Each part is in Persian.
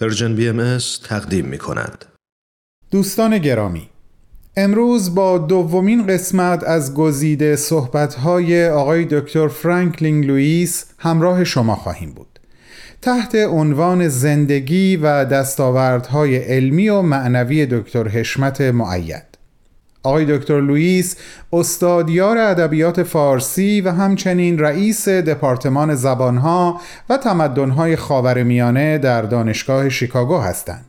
Persian BM تقدیم می کند. دوستان گرامی امروز با دومین قسمت از گزیده صحبت‌های آقای دکتر فرانکلین لوئیس همراه شما خواهیم بود تحت عنوان زندگی و دستاوردهای علمی و معنوی دکتر حشمت مؤید آقای دکتر لوئیس استادیار ادبیات فارسی و همچنین رئیس دپارتمان زبانها و تمدنهای خاورمیانه در دانشگاه شیکاگو هستند.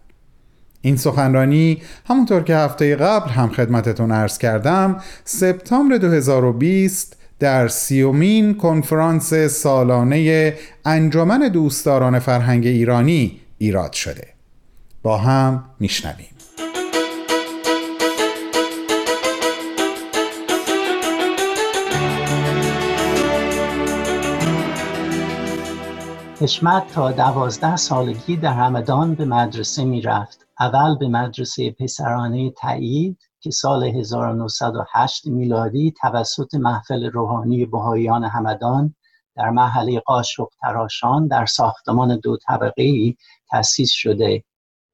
این سخنرانی همونطور که هفته قبل هم خدمتتون عرض کردم سپتامبر 2020 در سیومین کنفرانس سالانه انجمن دوستداران فرهنگ ایرانی ایراد شده با هم میشنویم حشمت تا دوازده سالگی در همدان به مدرسه می رفت. اول به مدرسه پسرانه تایید که سال 1908 میلادی توسط محفل روحانی بهاییان همدان در محله قاشق تراشان در ساختمان دو طبقه ای تأسیس شده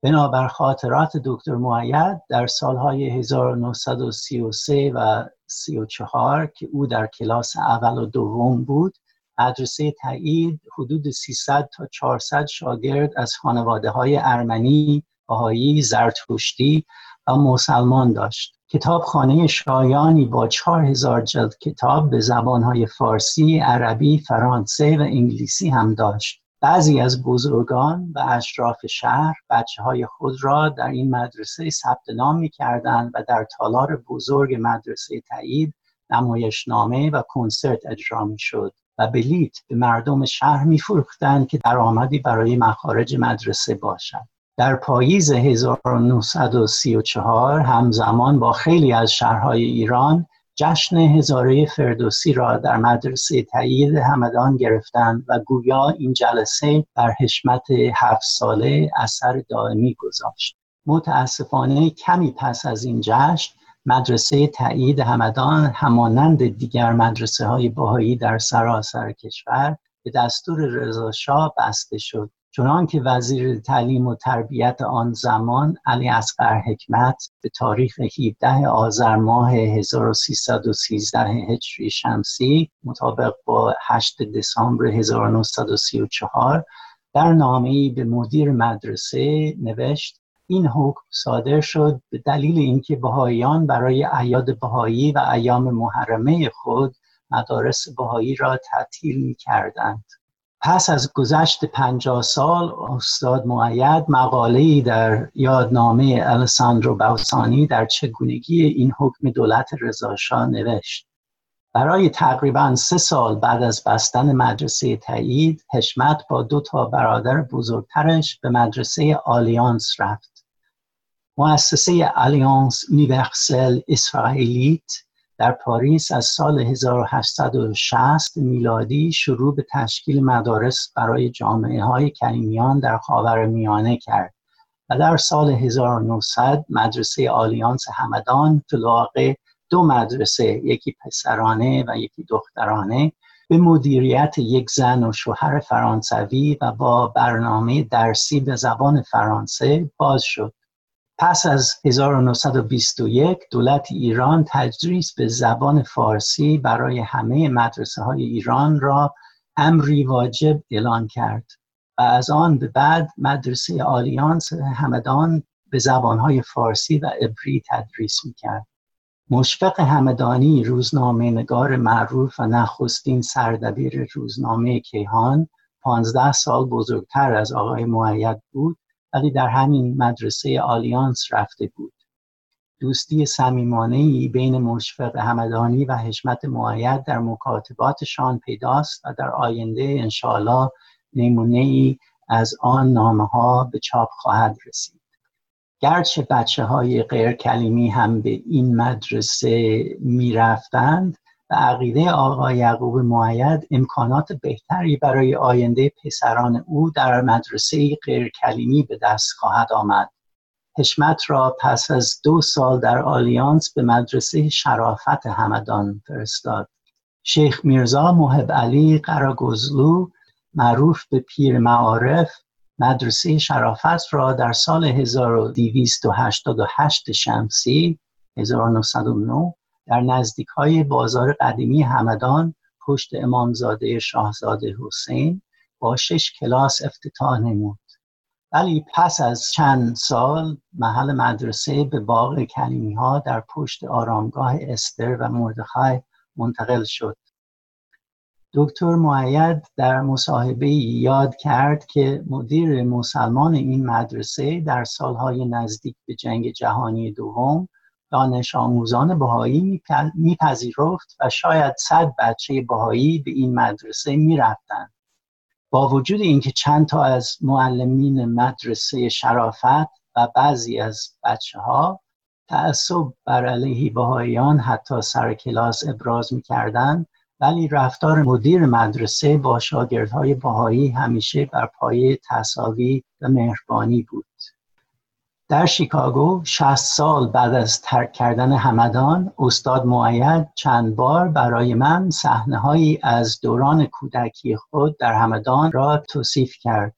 بنابر خاطرات دکتر معید در سالهای 1933 و 34 که او در کلاس اول و دوم بود مدرسه تایید حدود 300 تا 400 شاگرد از خانواده های ارمنی، بهایی، زرتشتی و مسلمان داشت. کتابخانه شایانی با 4000 جلد کتاب به زبانهای فارسی، عربی، فرانسه و انگلیسی هم داشت. بعضی از بزرگان و اشراف شهر بچه های خود را در این مدرسه ثبت نام می کردن و در تالار بزرگ مدرسه تایید نمایشنامه و کنسرت اجرا می شد. و بلیت به مردم شهر میفروختند که درآمدی برای مخارج مدرسه باشد. در پاییز 1934 همزمان با خیلی از شهرهای ایران جشن هزاره فردوسی را در مدرسه تایید همدان گرفتند و گویا این جلسه بر حشمت هفت ساله اثر دائمی گذاشت. متاسفانه کمی پس از این جشن مدرسه تایید همدان همانند دیگر مدرسه های باهایی در سراسر کشور به دستور رضاشاه بسته شد. چنان که وزیر تعلیم و تربیت آن زمان علی اصغر حکمت به تاریخ 17 آذر ماه 1313 هجری شمسی مطابق با 8 دسامبر 1934 در نامه‌ای به مدیر مدرسه نوشت این حکم صادر شد به دلیل اینکه بهاییان برای اعیاد بهایی و ایام محرمه خود مدارس بهایی را تعطیل می کردند. پس از گذشت پنجاه سال استاد معید مقاله در یادنامه الساندرو باوسانی در چگونگی این حکم دولت رضاشاه نوشت برای تقریبا سه سال بعد از بستن مدرسه تایید حشمت با دو تا برادر بزرگترش به مدرسه آلیانس رفت مؤسسه الیانس یونیورسل اسرائیلیت در پاریس از سال 1860 میلادی شروع به تشکیل مدارس برای جامعه های کلیمیان در خاور میانه کرد و در سال 1900 مدرسه آلیانس همدان فلاقه دو مدرسه یکی پسرانه و یکی دخترانه به مدیریت یک زن و شوهر فرانسوی و با برنامه درسی به زبان فرانسه باز شد. پس از 1921 دولت ایران تدریس به زبان فارسی برای همه مدرسه های ایران را امری واجب اعلان کرد و از آن به بعد مدرسه آلیانس همدان به زبانهای فارسی و عبری تدریس می‌کرد. مشفق همدانی روزنامه نگار معروف و نخستین سردبیر روزنامه کیهان پانزده سال بزرگتر از آقای معید بود ولی در همین مدرسه آلیانس رفته بود. دوستی صمیمانه بین مشفق همدانی و حشمت معید در مکاتباتشان پیداست و در آینده انشاءالله نمونه ای از آن نامه ها به چاپ خواهد رسید. گرچه بچه های غیر کلیمی هم به این مدرسه می رفتند و عقیده آقا یعقوب معید امکانات بهتری برای آینده پسران او در مدرسه غیر کلیمی به دست خواهد آمد. حشمت را پس از دو سال در آلیانس به مدرسه شرافت همدان فرستاد. شیخ میرزا محب علی قراگزلو معروف به پیر معارف مدرسه شرافت را در سال 1288 شمسی 1909 در نزدیک های بازار قدیمی همدان پشت امامزاده شاهزاده حسین با شش کلاس افتتاح نمود. ولی پس از چند سال محل مدرسه به باغ کلیمی ها در پشت آرامگاه استر و مردخای منتقل شد. دکتر معید در مصاحبه یاد کرد که مدیر مسلمان این مدرسه در سالهای نزدیک به جنگ جهانی دوم دانش آموزان بهایی میپذیرفت و شاید صد بچه بهایی به این مدرسه می‌رفتند. با وجود اینکه چند تا از معلمین مدرسه شرافت و بعضی از بچه ها تعصب بر علیه بهاییان حتی سر کلاس ابراز می‌کردند ولی رفتار مدیر مدرسه با شاگردهای بهایی همیشه بر پایه تصاوی و مهربانی بود. در شیکاگو 60 سال بعد از ترک کردن همدان استاد معید چند بار برای من صحنه هایی از دوران کودکی خود در همدان را توصیف کرد.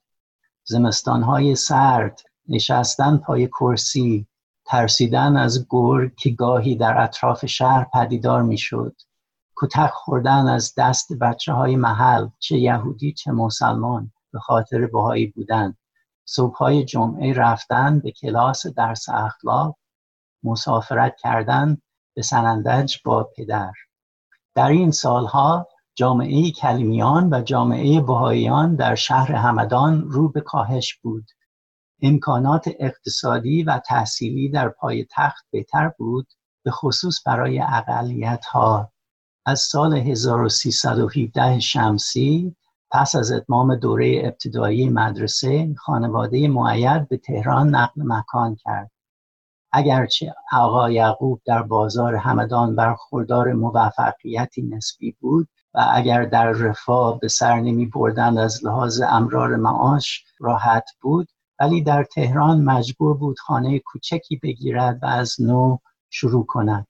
زمستان های سرد نشستن پای کرسی ترسیدن از گور که گاهی در اطراف شهر پدیدار می‌شد. کتک خوردن از دست بچه های محل چه یهودی چه مسلمان به خاطر بهایی بودن. صبحهای جمعه رفتن به کلاس درس اخلاق مسافرت کردن به سنندج با پدر. در این سالها جامعه کلمیان و جامعه بهاییان در شهر همدان رو به کاهش بود. امکانات اقتصادی و تحصیلی در پای تخت بهتر بود به خصوص برای اقلیت ها از سال 1317 شمسی پس از اتمام دوره ابتدایی مدرسه خانواده معید به تهران نقل مکان کرد. اگرچه آقا یعقوب در بازار همدان برخوردار موفقیتی نسبی بود و اگر در رفاه به سر نمی بردن از لحاظ امرار معاش راحت بود ولی در تهران مجبور بود خانه کوچکی بگیرد و از نو شروع کند.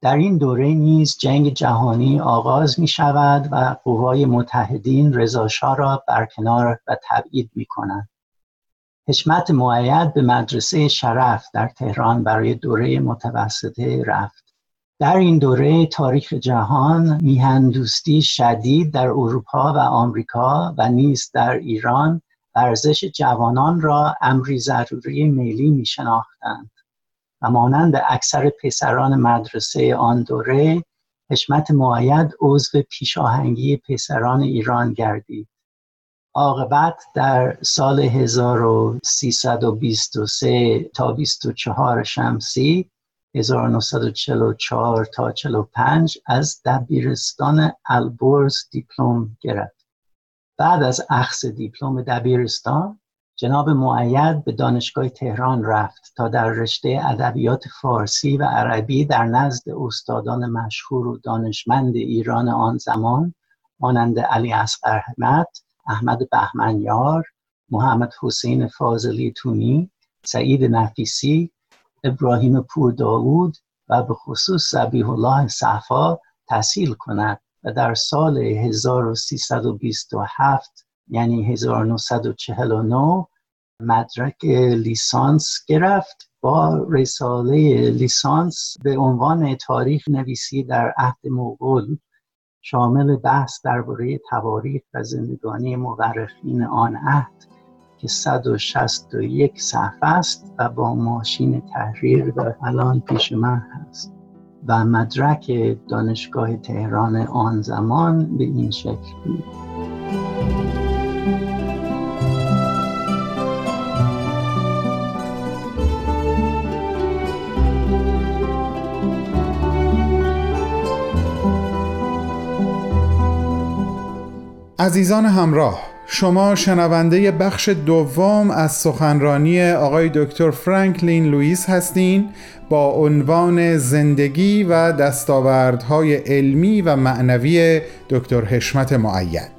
در این دوره نیز جنگ جهانی آغاز می شود و قوای متحدین رضاشاه را برکنار و تبعید می کنند. حشمت معید به مدرسه شرف در تهران برای دوره متوسطه رفت. در این دوره تاریخ جهان میهندوستی شدید در اروپا و آمریکا و نیز در ایران ورزش جوانان را امری ضروری ملی می شناختند. و مانند اکثر پسران مدرسه آن دوره حشمت معید عضو پیشاهنگی پسران ایران گردید. عاقبت در سال 1323 تا 24 شمسی 1944 تا 45 از دبیرستان البرز دیپلم گرفت. بعد از اخذ دیپلم دبیرستان جناب معید به دانشگاه تهران رفت تا در رشته ادبیات فارسی و عربی در نزد استادان مشهور و دانشمند ایران آن زمان مانند علی اصغر احمد، احمد بهمنیار، محمد حسین فاضلی تونی، سعید نفیسی، ابراهیم پور داود و به خصوص زبیح الله صفا تحصیل کند و در سال 1327 یعنی 1949 مدرک لیسانس گرفت با رساله لیسانس به عنوان تاریخ نویسی در عهد مغول شامل بحث درباره تواریخ و زندگانی مورخین آن عهد که 161 صفحه است و با ماشین تحریر و الان پیش من هست و مدرک دانشگاه تهران آن زمان به این شکل بود. عزیزان همراه شما شنونده بخش دوم از سخنرانی آقای دکتر فرانکلین لوئیس هستین با عنوان زندگی و دستاوردهای علمی و معنوی دکتر حشمت معید.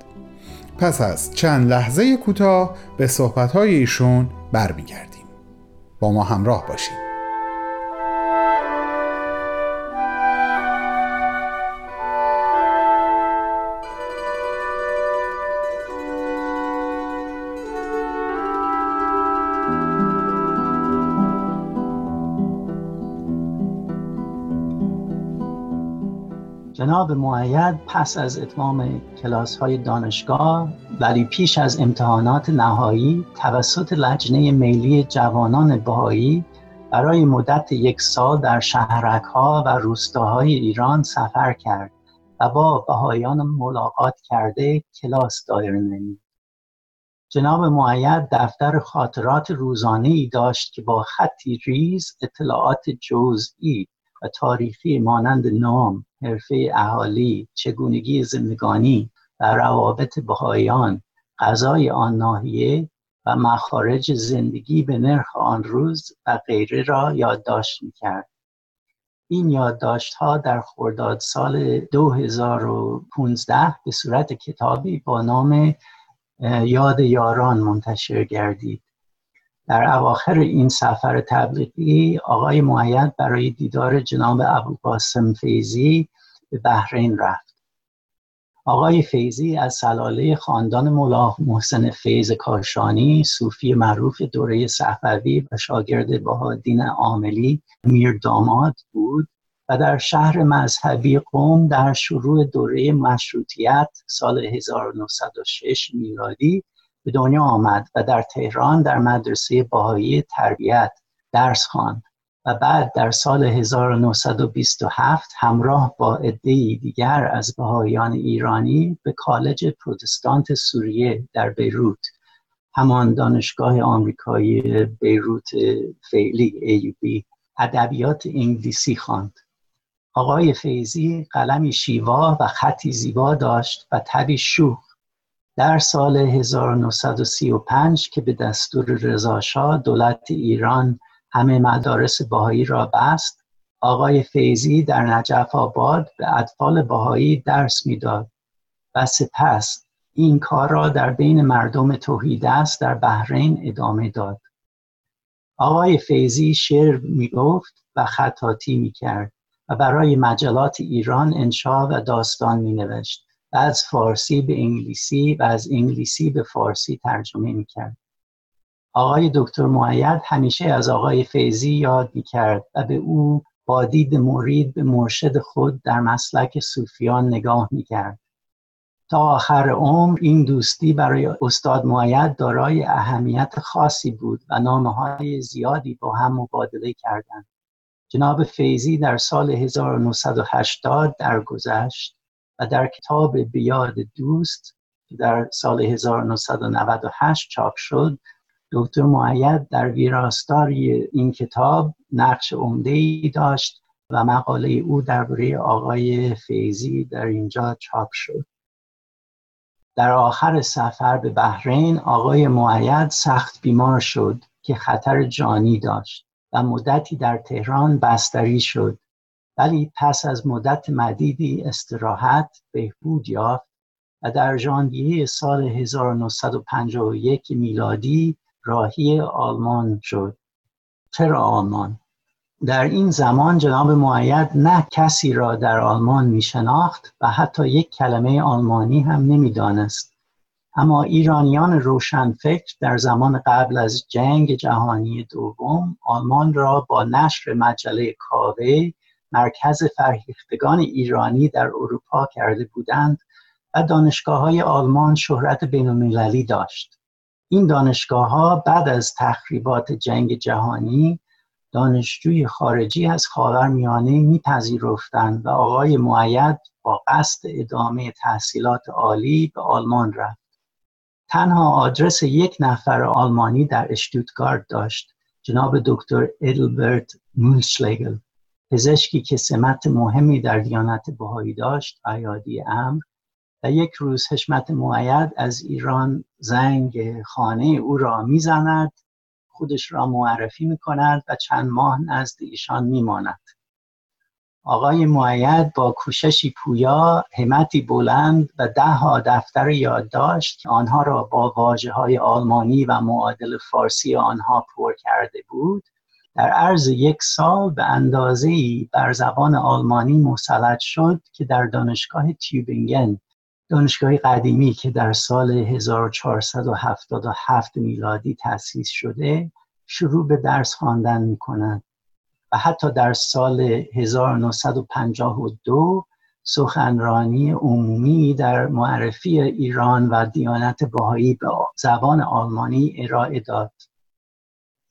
پس از چند لحظه کوتاه به صحبتهای ایشون برمیگردیم. با ما همراه باشید. جناب معید پس از اتمام کلاس های دانشگاه ولی پیش از امتحانات نهایی توسط لجنه میلی جوانان بهایی برای مدت یک سال در شهرک ها و روستاهای ایران سفر کرد و با بهایان ملاقات کرده کلاس دایر نمید. جناب معید دفتر خاطرات روزانه ای داشت که با خطی ریز اطلاعات جزئی و تاریخی مانند نام، حرفه اهالی، چگونگی زندگانی و روابط بهایان، غذای آن ناحیه و مخارج زندگی به نرخ آن روز و غیره را یادداشت می‌کرد. این یادداشت ها در خرداد سال 2015 به صورت کتابی با نام یاد یاران منتشر گردید. در اواخر این سفر تبلیغی آقای معید برای دیدار جناب ابو قاسم فیزی به بحرین رفت. آقای فیزی از سلاله خاندان مولا محسن فیض کاشانی صوفی معروف دوره صفوی و شاگرد بهادین عاملی میر داماد بود و در شهر مذهبی قوم در شروع دوره مشروطیت سال 1906 میلادی به دنیا آمد و در تهران در مدرسه باهایی تربیت درس خواند و بعد در سال 1927 همراه با عدهای دیگر از بهایان ایرانی به کالج پروتستانت سوریه در بیروت همان دانشگاه آمریکایی بیروت فعلی ایوبی ادبیات انگلیسی خواند. آقای فیزی قلمی شیوا و خطی زیبا داشت و تبی شوخ در سال 1935 که به دستور رضاشاه دولت ایران همه مدارس باهایی را بست آقای فیزی در نجف آباد به اطفال باهایی درس می‌داد و سپس این کار را در بین مردم است در بحرین ادامه داد. آقای فیزی شعر می گفت و خطاطی می کرد و برای مجلات ایران انشا و داستان می نوشت و از فارسی به انگلیسی و از انگلیسی به فارسی ترجمه می کرد. آقای دکتر معید همیشه از آقای فیزی یاد می کرد و به او با دید مرید به مرشد خود در مسلک صوفیان نگاه می کرد. تا آخر عمر این دوستی برای استاد معید دارای اهمیت خاصی بود و نامه های زیادی با هم مبادله کردند. جناب فیزی در سال 1980 درگذشت و در کتاب بیاد دوست در سال 1998 چاپ شد دکتر معید در ویراستاری این کتاب نقش عمده ای داشت و مقاله او درباره آقای فیزی در اینجا چاپ شد. در آخر سفر به بحرین آقای معید سخت بیمار شد که خطر جانی داشت و مدتی در تهران بستری شد. ولی پس از مدت مدیدی استراحت بهبود یافت و در ژانویه سال 1951 میلادی راهی آلمان شد. چرا آلمان؟ در این زمان جناب معید نه کسی را در آلمان می شناخت و حتی یک کلمه آلمانی هم نمی‌دانست. اما ایرانیان روشنفکر در زمان قبل از جنگ جهانی دوم آلمان را با نشر مجله کاوه مرکز فرهیختگان ایرانی در اروپا کرده بودند و دانشگاه های آلمان شهرت بین داشت. این دانشگاه ها بعد از تخریبات جنگ جهانی دانشجوی خارجی از خاورمیانه میپذیرفتند و آقای معید با قصد ادامه تحصیلات عالی به آلمان رفت. تنها آدرس یک نفر آلمانی در اشتوتگارت داشت جناب دکتر ادلبرت مولشلگل پزشکی که سمت مهمی در دیانت بهایی داشت ایادی امر و یک روز حشمت معید از ایران زنگ خانه او را می‌زند خودش را معرفی می کند و چند ماه نزد ایشان میماند. آقای معید با کوششی پویا همتی بلند و ده ها دفتر یادداشت که آنها را با واجه های آلمانی و معادل فارسی آنها پر کرده بود. در عرض یک سال به اندازه بر زبان آلمانی مسلط شد که در دانشگاه تیوبینگن دانشگاه قدیمی که در سال 1477 میلادی تأسیس شده شروع به درس خواندن می کند و حتی در سال 1952 سخنرانی عمومی در معرفی ایران و دیانت بهایی به زبان آلمانی ارائه داد.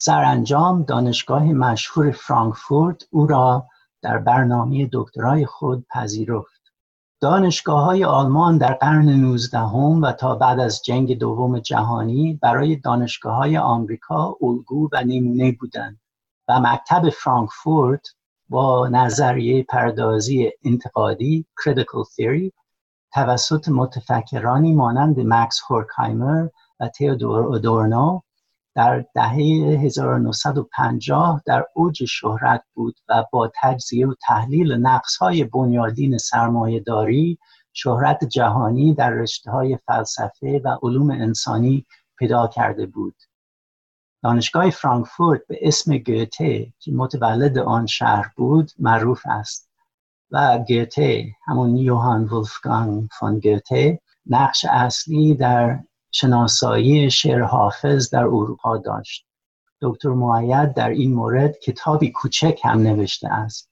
سرانجام دانشگاه مشهور فرانکفورت او را در برنامه دکترای خود پذیرفت. دانشگاه های آلمان در قرن 19 و تا بعد از جنگ دوم جهانی برای دانشگاه های آمریکا الگو و نمونه بودند و مکتب فرانکفورت با نظریه پردازی انتقادی critical theory توسط متفکرانی مانند مکس هورکایمر و تئودور اودورنو در دهه 1950 در اوج شهرت بود و با تجزیه و تحلیل نقصهای بنیادین داری شهرت جهانی در رشته های فلسفه و علوم انسانی پیدا کرده بود. دانشگاه فرانکفورت به اسم گوته که متولد آن شهر بود معروف است و گوته همون یوهان ولفگانگ فون گوته نقش اصلی در شناسایی شعر حافظ در اروپا داشت. دکتر معید در این مورد کتابی کوچک هم نوشته است.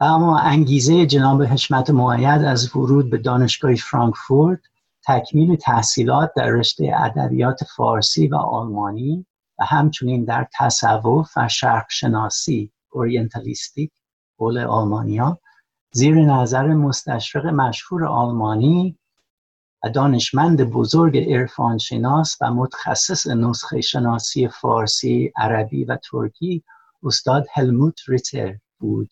و اما انگیزه جناب حشمت معید از ورود به دانشگاه فرانکفورت تکمیل تحصیلات در رشته ادبیات فارسی و آلمانی و همچنین در تصوف و شرق شناسی اورینتالیستیک قول آلمانیا زیر نظر مستشرق مشهور آلمانی دانشمند بزرگ عرفانشناس و متخصص نسخه شناسی فارسی، عربی و ترکی استاد هلموت ریتر بود.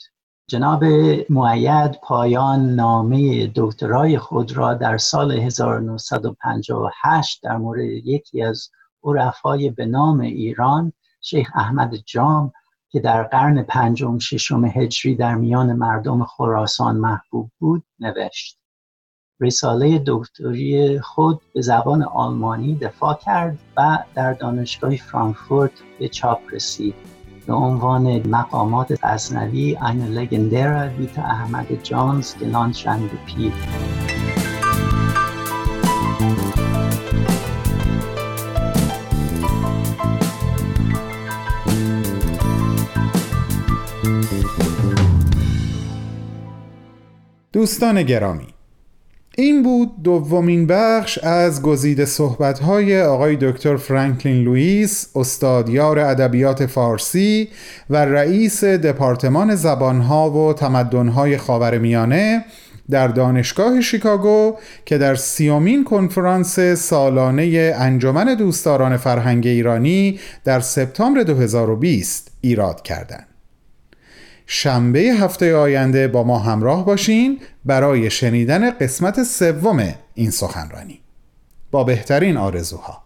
جناب معید پایان نامه دکترای خود را در سال 1958 در مورد یکی از عرفای به نام ایران شیخ احمد جام که در قرن پنجم ششم هجری در میان مردم خراسان محبوب بود نوشت رساله دکتری خود به زبان آلمانی دفاع کرد و در دانشگاه فرانکفورت به چاپ رسید. به عنوان مقامات غزنوی این لگندر ویتا احمد جانز گلانشند شند پیر. دوستان گرامی این بود دومین بخش از گزیده صحبت‌های آقای دکتر فرانکلین لوئیس استادیار ادبیات فارسی و رئیس دپارتمان زبانها و تمدنهای خاورمیانه در دانشگاه شیکاگو که در سیومین کنفرانس سالانه انجمن دوستداران فرهنگ ایرانی در سپتامبر 2020 ایراد کردند. شنبه هفته آینده با ما همراه باشین برای شنیدن قسمت سوم این سخنرانی. با بهترین آرزوها.